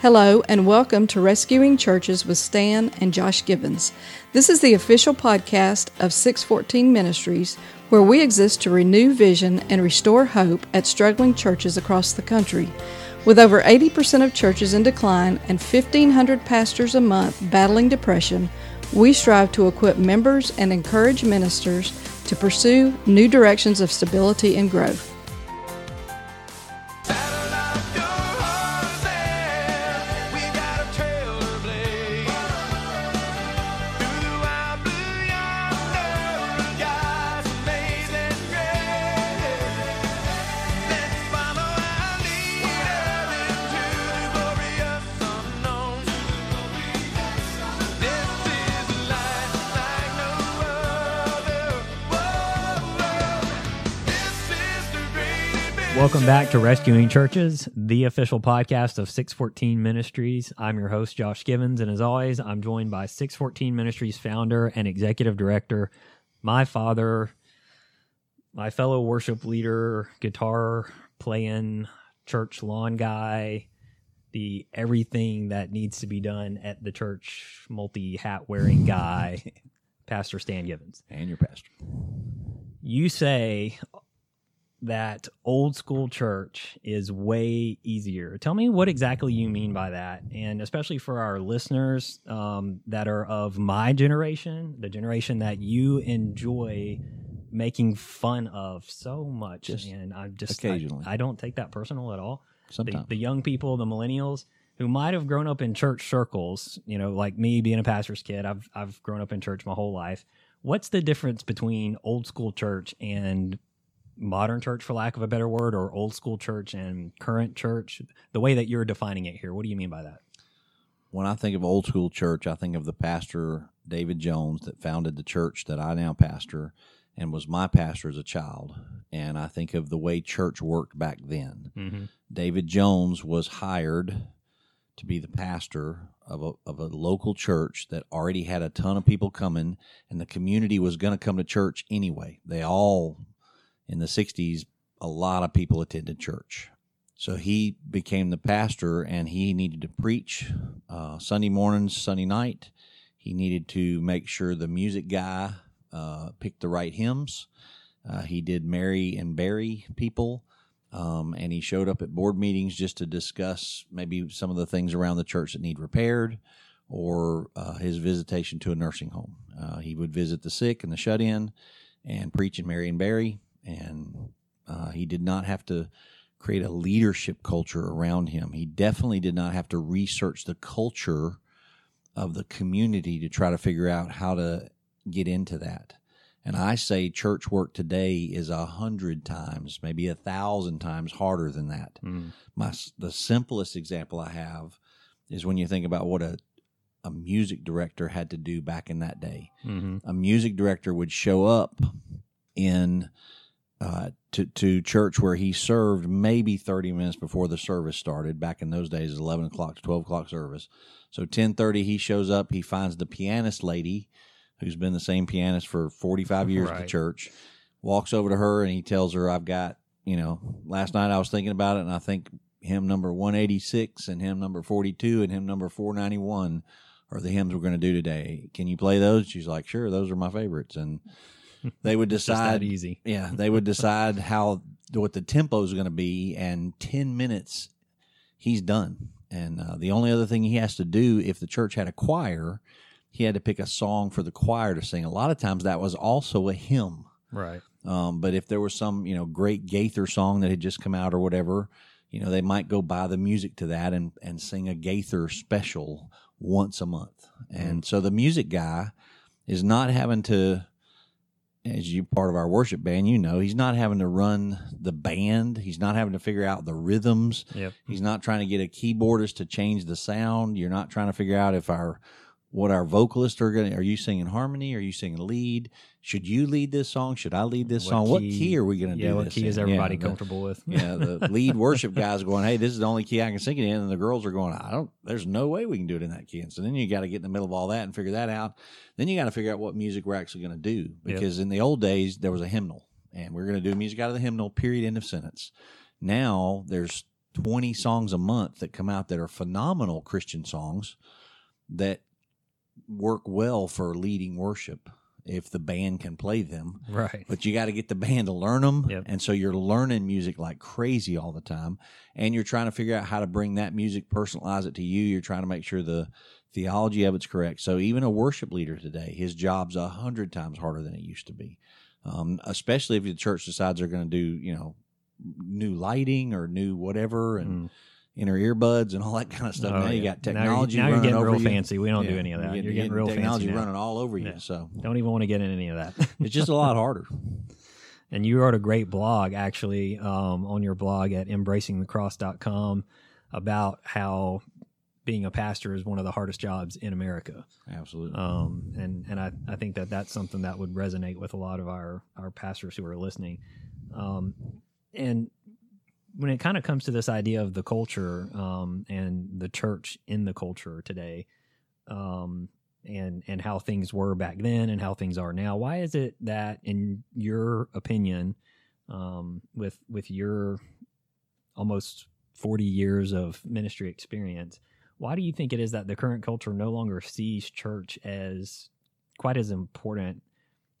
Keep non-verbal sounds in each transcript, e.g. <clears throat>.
Hello, and welcome to Rescuing Churches with Stan and Josh Givens. This is the official podcast of 614 Ministries, where we exist to renew vision and restore hope at struggling churches across the country. With over 80% of churches in decline and 1,500 pastors a month battling depression, we strive to equip members and encourage ministers to pursue new directions of stability and growth. Welcome back to Rescuing Churches, the official podcast of 614 Ministries. I'm your host, Josh Givens, and as always, I'm joined by 614 Ministries founder and executive director, my father, my fellow worship leader, guitar playing, church lawn guy, the everything that needs to be done at the church, multi hat wearing guy, <laughs> Pastor Stan Givens. And your pastor. You say that old school church is way easier. Tell me what exactly you mean by that, and especially for our listeners um, that are of my generation, the generation that you enjoy making fun of so much. Just and I'm just occasionally. I, I don't take that personal at all. The, Sometimes. the young people, the millennials who might have grown up in church circles, you know, like me being a pastor's kid, I've I've grown up in church my whole life. What's the difference between old school church and modern church for lack of a better word or old school church and current church the way that you're defining it here what do you mean by that when I think of old school church, I think of the pastor David Jones that founded the church that I now pastor and was my pastor as a child. And I think of the way church worked back then. mm-hmm. David Jones was hired to be the pastor of a, of a local church that already had a ton of people coming, and the community was going to come to church anyway. They all, in the 60s, a lot of people attended church. So he became the pastor, and he needed to preach uh, Sunday mornings, Sunday night. He needed to make sure the music guy uh, picked the right hymns. Uh, he did marry and bury people, um, and he showed up at board meetings just to discuss maybe some of the things around the church that need repaired, or uh, his visitation to a nursing home. Uh, he would visit the sick and the shut in, and preach and marry and bury. And uh, he did not have to create a leadership culture around him. He definitely did not have to research the culture of the community to try to figure out how to get into that. And I say church work today is a hundred times, maybe a thousand times harder than that. Mm. My the simplest example I have is when you think about what a a music director had to do back in that day. Mm-hmm. A music director would show up in uh, to to church where he served maybe thirty minutes before the service started. Back in those days, eleven o'clock to twelve o'clock service. So ten thirty, he shows up. He finds the pianist lady, who's been the same pianist for forty five <laughs> years at the church. Walks over to her and he tells her, "I've got you know. Last night I was thinking about it, and I think hymn number one eighty six and hymn number forty two and hymn number 491. Are the hymns we're going to do today? Can you play those? She's like, sure, those are my favorites, and they would decide easy <laughs> yeah, they would decide how what the tempo is going to be, and ten minutes, he's done. And uh, the only other thing he has to do, if the church had a choir, he had to pick a song for the choir to sing. A lot of times that was also a hymn. right Um, but if there was some, you know, great Gaither song that had just come out or whatever, you know, they might go buy the music to that and, and sing a Gaither special once a month. And so the music guy is not having to, as you part of our worship band, you know, he's not having to run the band. He's not having to figure out the rhythms. yep He's not trying to get a keyboardist to change the sound. You're not trying to figure out if our what our vocalists are going to are you singing harmony are you singing lead should you lead this song? Should i lead this What song? What key- key are we going to yeah do what key is everybody yeah, the- comfortable with? yeah the <laughs> lead worship guys going hey this is the only key i can sing it in and the girls are going i don't there's no way we can do it in that key. And so then you got to get in the middle of all that and figure that out. Then you got to figure out what music we're actually going to do because in the old days there was a hymnal and we're going to do music out of the hymnal period end of sentence. Now there's 20 songs a month that come out that are phenomenal Christian songs that work well for leading worship if the band can play them. Right. But you got to get the band to learn them. Yep. And so you're learning music like crazy all the time. And you're trying to figure out how to bring that music, personalize it to you. You're trying to make sure the theology of it's correct. So even a worship leader today, his job's a hundred times harder than it used to be. Um, especially if the church decides they're going to do, you know, new lighting or new whatever and Mm. Inner earbuds and all that kind of stuff. Oh, now you yeah. got Now you're- technology Now you're, getting real you. fancy. We don't do any of that. You're You're, getting, getting real technology fancy now. running all over you. Yeah. So Don't even want to get in any of that. <laughs> it's just a lot harder. and you wrote a great blog actually um, on your blog at embracingthecross.com about how being a pastor is one of the hardest jobs in America. Absolutely. Um, and and I, I think that that's something that would resonate with a lot of our, our pastors who are listening. Um, and when it kind of comes to this idea of the culture um, and the church in the culture today, um, and and how things were back then and how things are now, why is it that, in your opinion, um, with with your almost forty years of ministry experience, why do you think it is that the current culture no longer sees church as quite as important,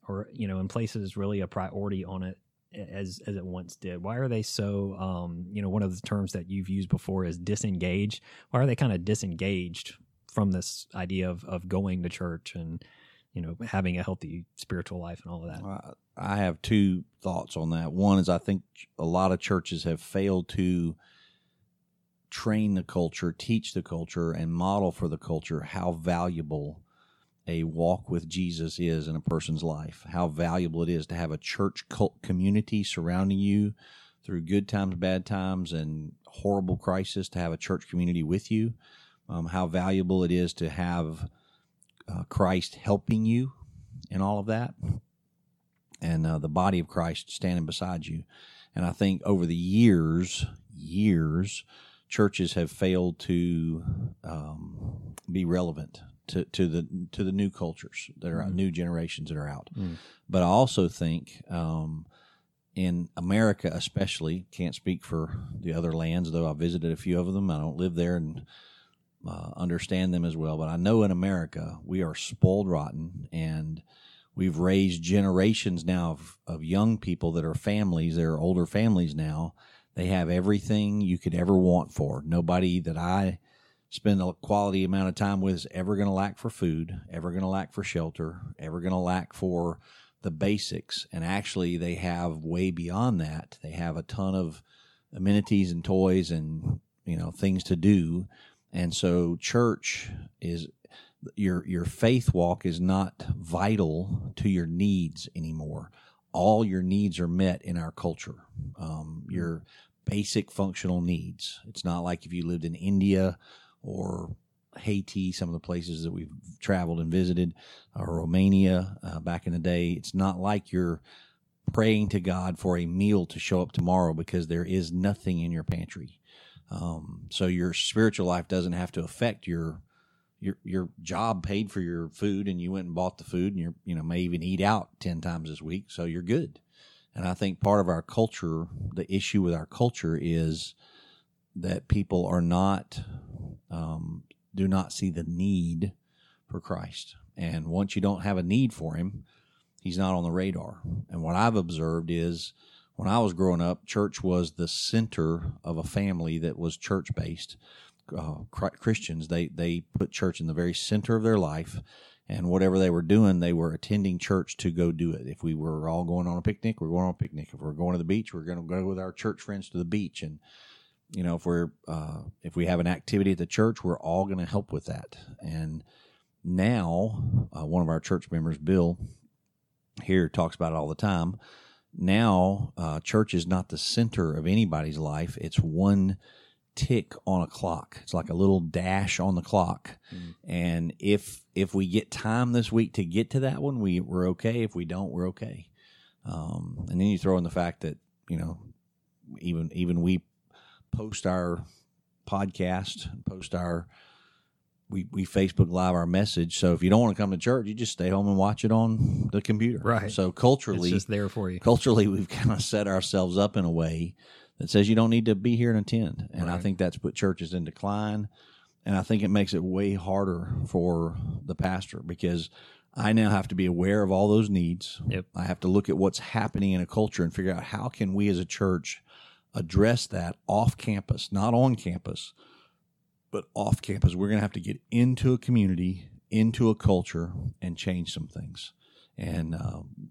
or you know, in places really a priority on it as as it once did? Why are they so? Um, you know, one of the terms that you've used before is disengaged. Why are they kind of disengaged from this idea of of going to church and you know having a healthy spiritual life and all of that? I have two thoughts on that. One is I think a lot of churches have failed to train the culture, teach the culture, and model for the culture how valuable a walk with Jesus is in a person's life. How valuable it is to have a church cult community surrounding you through good times, bad times, and horrible crisis. To have a church community with you. Um, how valuable it is to have uh, Christ helping you in all of that and uh, the body of Christ standing beside you. And I think over the years, years, churches have failed to um, be relevant to, to the to the new cultures that are out, Mhm. new generations that are out. Mm. But I also think um, in America, especially, can't speak for the other lands, though I visited a few of them. I don't live there and uh, understand them as well. But I know in America, we are spoiled rotten and we've raised generations now of, of young people that are families, they're older families now. They have everything you could ever want for. Nobody that I spend a quality amount of time with is ever going to lack for food, ever going to lack for shelter, ever going to lack for the basics. And actually, they have way beyond that. They have a ton of amenities and toys and, you know, things to do. And so, church is your your faith walk is not vital to your needs anymore. All your needs are met in our culture. Um, your basic functional needs. It's not like if you lived in India or Haiti, some of the places that we've traveled and visited, or Romania uh, back in the day. It's not like you're praying to God for a meal to show up tomorrow because there is nothing in your pantry. Um, so your spiritual life doesn't have to affect your your your job paid for your food and you went and bought the food and you're you know may even eat out 10 times this week so you're good and i think part of our culture the issue with our culture is that people are not um, do not see the need for christ and once you don't have a need for him he's not on the radar and what i've observed is when i was growing up church was the center of a family that was church based uh, Christians, they they put church in the very center of their life, and whatever they were doing, they were attending church to go do it. If we were all going on a picnic, we're going on a picnic. If we're going to the beach, we're going to go with our church friends to the beach. And you know, if we're uh, if we have an activity at the church, we're all going to help with that. And now, uh, one of our church members, Bill, here talks about it all the time. Now, uh, church is not the center of anybody's life; it's one tick on a clock. It's like a little dash on the clock. Mm. And if if we get time this week to get to that one, we we're okay. If we don't, we're okay. Um, and then you throw in the fact that you know even even we post our podcast, post our we, we Facebook Live our message. So if you don't want to come to church, you just stay home and watch it on the computer. Right. So It's culturally, just there for you. culturally <laughs> we've kind of set ourselves up in a way that says you don't need to be here and attend. And I think that's put churches in decline. And I think it makes it way harder for the pastor because I now have to be aware of all those needs. Yep. I have to look at what's happening in a culture and figure out how can we as a church address that off campus, not on campus, but off campus. We're going to have to get into a community, into a culture, and change some things. And um,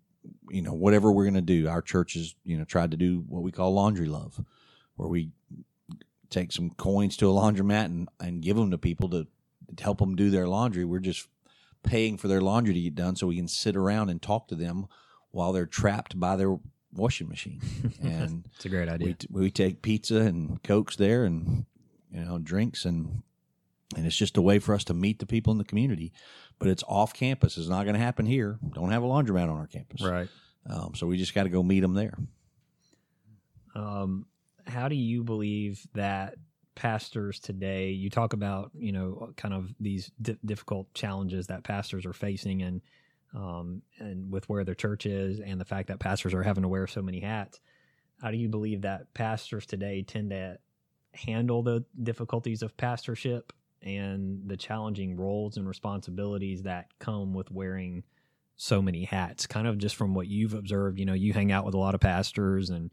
you know, whatever we're going to do, our church has you know tried to do what we call laundry love, where we take some coins to a laundromat and, and give them to people to, to help them do their laundry. We're just paying for their laundry to get done so we can sit around and talk to them while they're trapped by their washing machine. <laughs> And It's a great idea. we, we take pizza and cokes there and you know drinks and and it's just a way for us to meet the people in the community but it's off campus it's not going to happen here don't have a laundromat on our campus right. um, so we just got to go meet them there Um, how do you believe that pastors today? You talk about you know kind of these di- difficult challenges that pastors are facing, and um, and with where their church is, and the fact that pastors are having to wear so many hats. How do you believe that pastors today tend to handle the difficulties of pastorship and the challenging roles and responsibilities that come with wearing so many hats? Kind of just from what you've observed, you know, you hang out with a lot of pastors and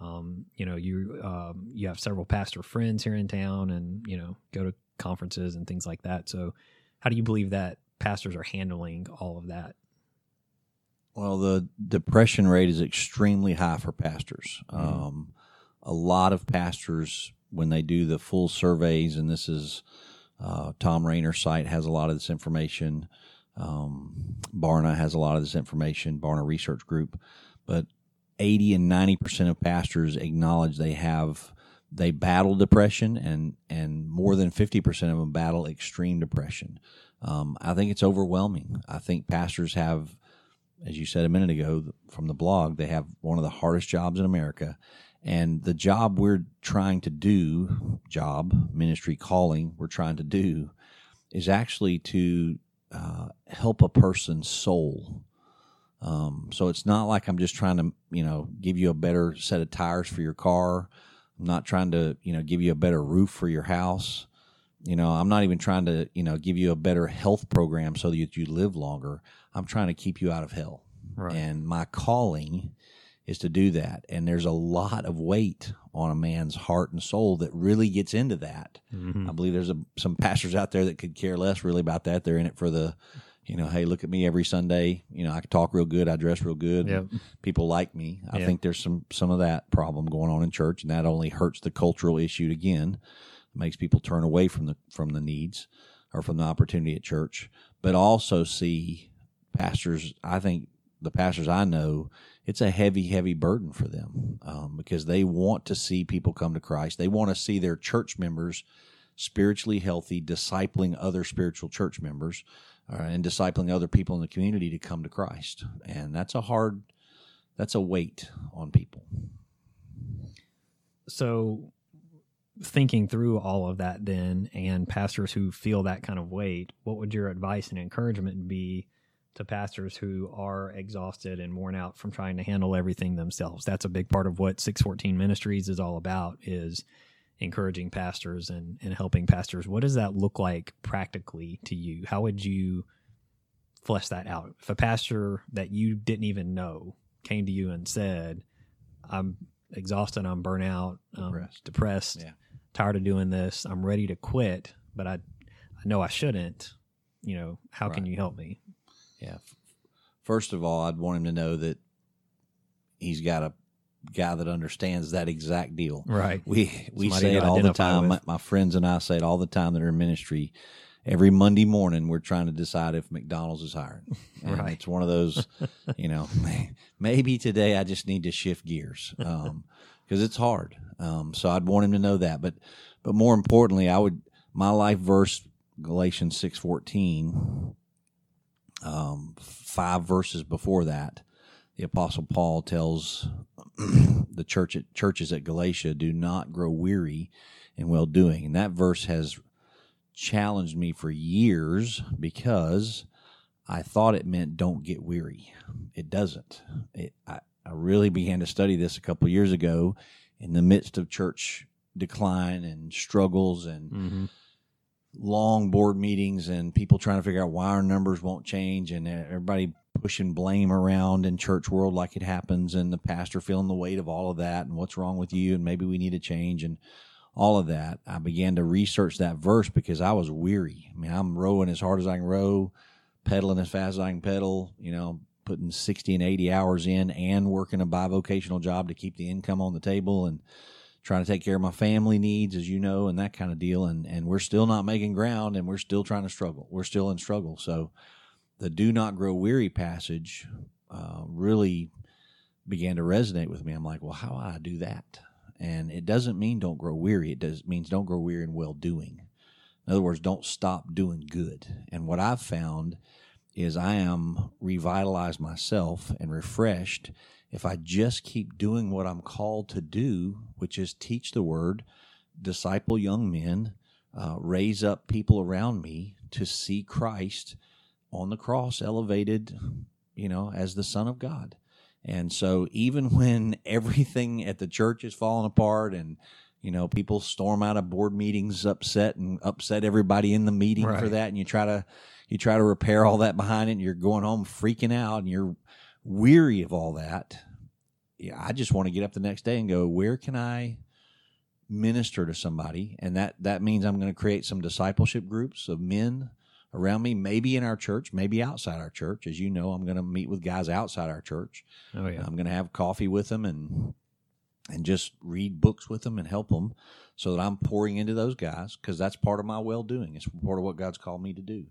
um, you know you um, you have several pastor friends here in town and you know go to conferences and things like that so how do you believe that pastors are handling all of that well the depression rate is extremely high for pastors. Mhm. um, a lot of pastors when they do the full surveys and this is uh, Thom Rainer's site has a lot of this information um, barna has a lot of this information barna research group but 80 and 90 percent of pastors acknowledge they have they battle depression and and more than 50 percent of them battle extreme depression. Um, i think it's overwhelming. I think pastors have as you said a minute ago from the blog they have one of the hardest jobs in america and the job we're trying to do job ministry calling we're trying to do is actually to uh, help a person's soul um, so it's not like I'm just trying to, you know, give you a better set of tires for your car. I'm not trying to, you know, give you a better roof for your house. You know, I'm not even trying to, you know, give you a better health program so that you live longer. I'm trying to keep you out of hell. right And my calling is to do that. And there's a lot of weight on a man's heart and soul that really gets into that. Mhm. I believe there's a, some pastors out there that could care less really about that. They're in it for the, you know, hey, look at me every Sunday. You know, I talk real good. I dress real good. Yep. People like me. I Yeah. think there's some some of that problem going on in church, and that only hurts the cultural issue again. It makes people turn away from the from the needs or from the opportunity at church, but also see pastors. I think the pastors I know, it's a heavy, heavy burden for them um, because they want to see people come to Christ. They want to see their church members spiritually healthy, discipling other spiritual church members, uh, and discipling other people in the community to come to Christ. And that's a hard, that's a weight on people. so thinking through all of that then and pastors who feel that kind of weight what would your advice and encouragement be to pastors who are exhausted and worn out from trying to handle everything themselves. That's a big part of what 614 ministries is all about is encouraging pastors and, and helping pastors. What does that look like practically to you? How would you flesh that out? If a pastor that you didn't even know came to you and said i'm exhausted i'm burnt out um, Depressed. depressed Yeah. tired of doing this i'm ready to quit but i i know i shouldn't you know how can you help me Yeah. First of all, I'd want him to know that he's got a guy that understands that exact deal. right We we Somebody say it all the time. My, my friends and I say it all the time that are in ministry. Every Monday morning, we're trying to decide if McDonald's is hiring. And Right. It's one of those, <laughs> you know, maybe today I just need to shift gears <laughs> because it's hard. Um, so I'd want him to know that. But but more importantly, I would my life verse Galatians six fourteen. Um, five verses before that, the Apostle Paul tells <clears throat> the church at, churches at Galatia, "Do not grow weary in well doing." And that verse has challenged me for years because I thought it meant don't get weary. It doesn't. It, I, I really began to study this a couple years ago, in the midst of church decline and struggles and Mm-hmm. Long board meetings and people trying to figure out why our numbers won't change and everybody pushing blame around in church world like it happens and the pastor feeling the weight of all of that and what's wrong with you and maybe we need a change and all of that. I began to research that verse because i was weary. I mean i'm rowing as hard as i can row pedaling as fast as i can pedal you know putting 60 and 80 hours in and working a bivocational job to keep the income on the table and trying to take care of my family needs, as you know, and that kind of deal. And and we're still not making ground, and we're still trying to struggle. We're still in struggle. So the "Do not grow weary" passage uh, really began to resonate with me. I'm like, well, how do I do that? And it doesn't mean don't grow weary. It does means don't grow weary in well doing. In other words, don't stop doing good. And what I've found is I am revitalized myself and refreshed if I just keep doing what I'm called to do, which is teach the word, disciple young men, uh, raise up people around me to see Christ on the cross elevated, you know, as the Son of God. And so even <laughs> when everything at the church is falling apart and you know people storm out of board meetings upset and upset everybody in the meeting for that and you try to you try to repair all that behind it and you're going home freaking out and you're weary of all that. Yeah i just want to get up the next day and go where can i minister to somebody? And that that means i'm going to create some discipleship groups of men around me maybe in our church maybe outside our church. As you know i'm going to meet with guys outside our church. Oh yeah. i'm going to have coffee with them and and just read books with them and help them so that i'm pouring into those guys because that's part of my well-doing. It's part of what god's called me to do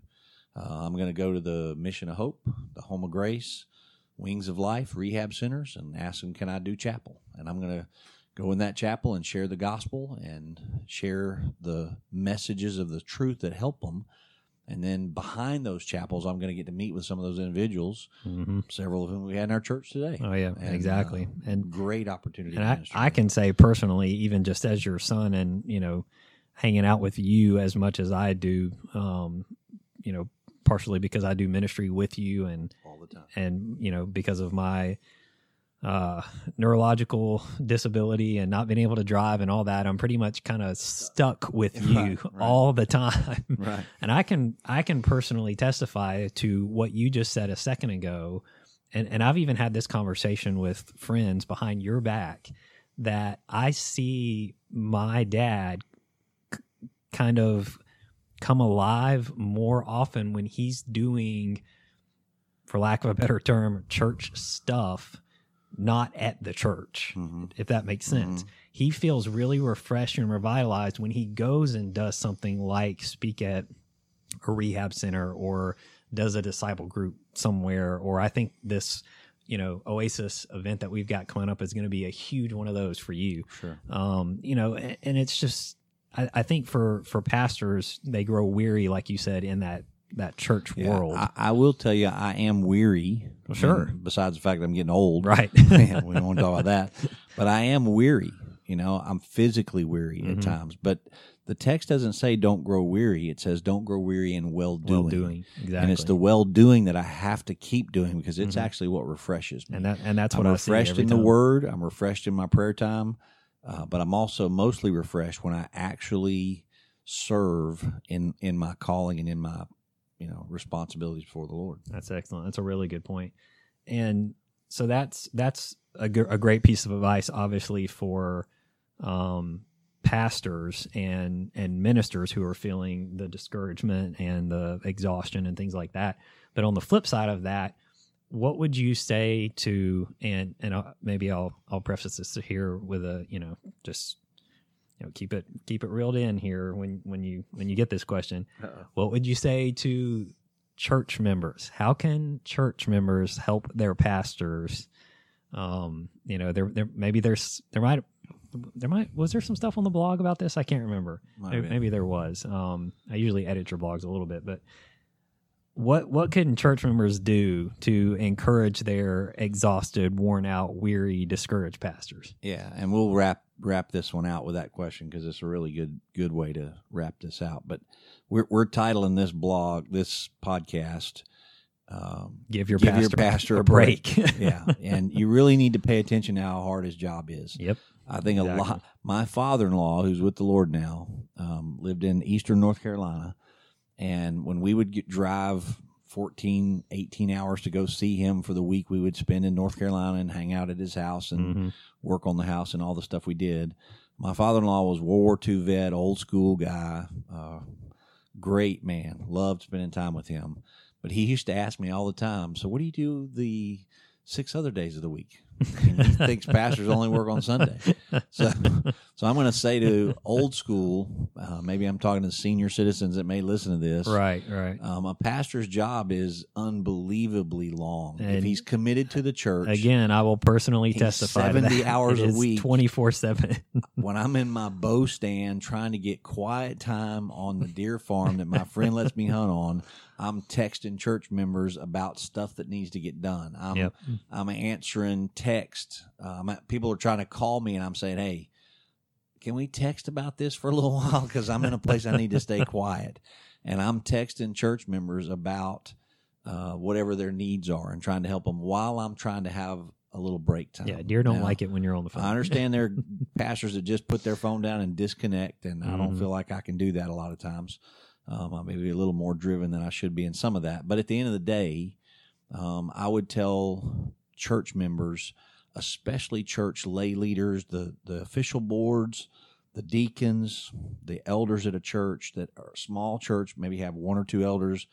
uh, i'm going to go to the mission of hope the home of grace wings of life rehab centers and ask them can i do chapel and i'm going to go in that chapel and share the gospel and share the messages of the truth that help them and then behind those chapels i'm going to get to meet with some of those individuals hmm several of whom we had in our church today Oh yeah. And, exactly. uh, and great opportunity and to I. I can say personally, even just as your son, and you know, hanging out with you as much as I do, um, you know, partially because I do ministry with you, and all the time and you know because of my uh, neurological disability and not being able to drive and all that, I'm pretty much kind of stuck with <laughs> you Right, right. all the time. <laughs> right And I can I can personally testify to what you just said a second ago, and and I've even had this conversation with friends behind your back that I see my dad kind of come alive more often when he's doing, for lack of a better term, church stuff, not at the church hmm if that makes sense. He feels really refreshed and revitalized when he goes and does something like speak at a rehab center or does a disciple group somewhere. Or I think this, you know, Oasis event that we've got coming up is going to be a huge one of those for you. sure Um, you know, and, and it's just, I, I think for for pastors, they grow weary, like you said, in that that church Yeah, world. I, I will tell you i am weary Well, sure. Besides the fact that i'm getting old right. <laughs> Man, we don't want to talk about that but i am weary you know i'm physically weary Mhm. at times but the text doesn't say don't grow weary it says don't grow weary in well doing well doing exactly. and it's the well doing that i have to keep doing because it's Mhm. actually what refreshes me and that and that's I'm what I see refreshed in the. Word. I'm refreshed in my prayer time, uh, but I'm also mostly refreshed when I actually serve in in my calling and in my you know responsibilities before the Lord. That's excellent. That's a really good point. And so that's that's a, great piece of advice, obviously for um, pastors and and ministers who are feeling the discouragement and the exhaustion and things like that. But on the flip side of that, what would you say to and and I'll, maybe I'll I'll preface this here with a you know just you know keep it keep it reeled in here when when you when you get this question what would you say to church members? How can church members help their pastors? Um, you know, there, there maybe there's there might there might was there some stuff on the blog about this? I can't remember. Maybe, maybe there was. Um, I usually edit your blogs a little bit, but what what can church members do to encourage their exhausted, worn out, weary, discouraged pastors? Yeah, and we'll wrap wrap this one out with that question because it's a really good good way to wrap this out. But we're we're titling this blog, this podcast. Um, Give your Give your pastor, pastor a break. break. <laughs> yeah, and you really need to pay attention to how hard his job is. Yep. I think a lot. My father-in-law, who's with the Lord now, um, lived in Eastern North Carolina, and when we would get, drive 14, 18 hours to go see him for the week, we would spend in North Carolina and hang out at his house and Mhm. work on the house and all the stuff we did. My father-in-law was World War II vet, old school guy, uh, great man. Loved spending time with him. But he used to ask me all the time, "So what do you do the six other days of the week?" And he thinks pastors only work on Sunday. So, <laughs> so I'm going to say to old school, uh, maybe I'm talking to senior citizens that may listen to this. Right, right. Um, a pastor's job is unbelievably long. if he's committed to the church, Again, I will personally testify. to 70 that. <laughs> hours a week. 24 7. when I'm in my bow stand trying to get quiet time on the deer farm that my friend lets me hunt on, I'm texting church members about stuff that needs to get done. I'm Yep. I'm answering text. Um, people are trying to call me, and I'm saying, "Hey, can we text about this for a little <laughs> while? Because I'm in a place I need to stay quiet." And I'm texting church members about uh, whatever their needs are and trying to help them while I'm trying to have a little break time. Yeah, deer don't Now, like it when you're on the phone. I understand there <laughs> are pastors that just put their phone down and disconnect, and I don't Mhm. feel like I can do that a lot of times. Um, I may be a little more driven than I should be in some of that. But at the end of the day, um, I would tell church members, especially church lay leaders, the, the official boards, the deacons, the elders at a church that are a small church, maybe have one or two elders,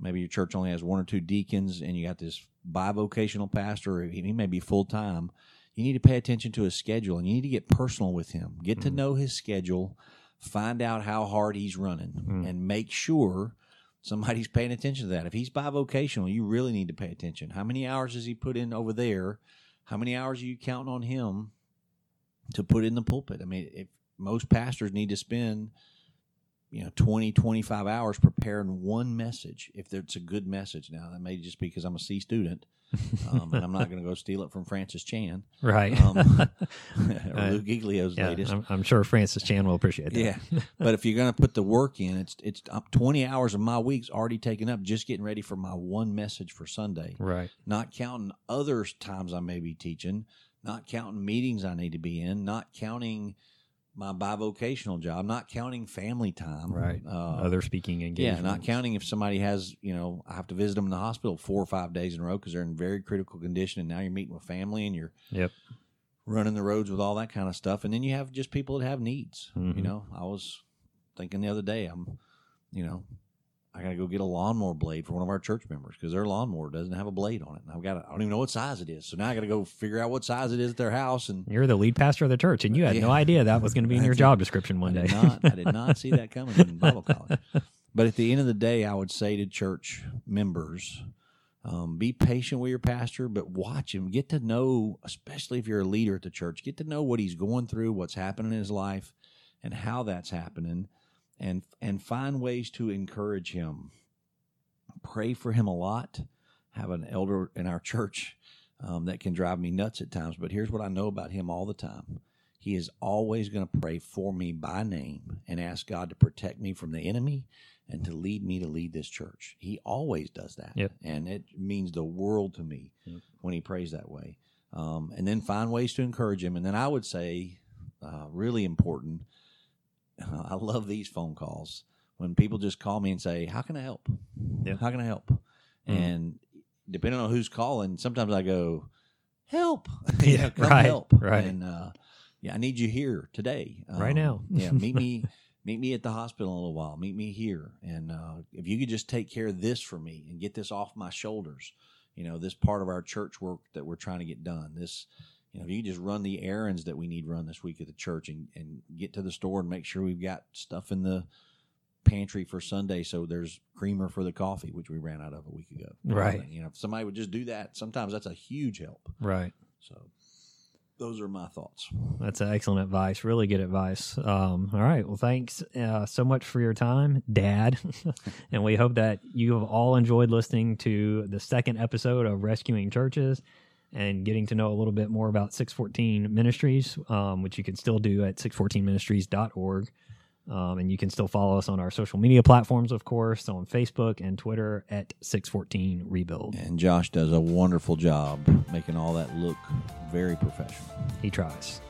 maybe your church only has one or two deacons, and you got this bivocational pastor, he may be full time you need to pay attention to his schedule and you need to get personal with him. Get to Mhm. know his schedule, find out how hard he's running, Mm. and make sure somebody's paying attention to that. If he's bivocational, you really need to pay attention. How many hours does he put in over there? How many hours are you counting on him to put in the pulpit? I mean, if most pastors need to spend you know 20 25 hours preparing one message if it's a good message now that may just be because i'm a c student um, and i'm not going to go steal it from francis chan right. um, <laughs> or Uh, Lou Giglio's yeah, latest. I'm, I'm sure Francis Chan will appreciate that. Yeah, but if you're going to put the work in, it's it's up 20 hours of my week's already taken up just getting ready for my one message for Sunday. Right. Not counting other times I may be teaching, not counting meetings I need to be in, not counting my bivocational job, not counting family time. Right. Uh, Other speaking engagements. yeah, not counting if somebody has, you know, I have to visit them in the hospital four or five days in a row because they're in very critical condition, and now you're meeting with family and you're Yep. running the roads with all that kind of stuff. And then you have just people that have needs. Mhm. You know, I was thinking the other day, I'm, you know, I got to go get a lawnmower blade for one of our church members because their lawnmower doesn't have a blade on it. And I've got I don't even know what size it is. So now I got to go figure out what size it is at their house. And You're the lead pastor of the church, and you had no idea that was going to be in <laughs> your job description one I day. did not, I did not see that coming in Bible <laughs> college. But at the end of the day, I would say to church members, um, be patient with your pastor, but watch him. Get to know, especially if you're a leader at the church, get to know what he's going through, what's happening in his life, and how that's happening, and and find ways to encourage him. Pray for him a lot. Have an elder in our church um, that can drive me nuts at times, but here's what I know about him all the time. He is always going to pray for me by name and ask God to protect me from the enemy and to lead me to lead this church. He always does that. Yep. And it means the world to me Yep. when he prays that way. Um, and then find ways to encourage him. And then I would say, uh, really important, <laughs> I love these phone calls when people just call me and say, How can I help? Yep. How can I help? Mhm. And depending on who's calling, sometimes I go, Help. <laughs> <laughs> Yeah, know, come right, help. right. And uh, yeah, I need you here today. Um, Right now. yeah, meet me meet me at the hospital in a little while. Meet me here. And uh, if you could just take care of this for me and get this off my shoulders, you know, this part of our church work that we're trying to get done. This you know, if you just run the errands that we need run this week at the church and, and get to the store and make sure we've got stuff in the pantry for Sunday so there's creamer for the coffee, which we ran out of a week ago. Right. You know, if somebody would just do that, sometimes that's a huge help. Right. So those are my thoughts. That's excellent advice. Really good advice. Um, all right. Well, thanks uh, so much for your time, Dad. <laughs> and we hope that you have all enjoyed listening to the second episode of Rescuing Churches and getting to know a little bit more about 614 Ministries, um, which you can still do at 614ministries.org. Um, and you can still follow us on our social media platforms, of course, on Facebook and Twitter at 614 Rebuild. And Josh does a wonderful job making all that look very professional. He tries.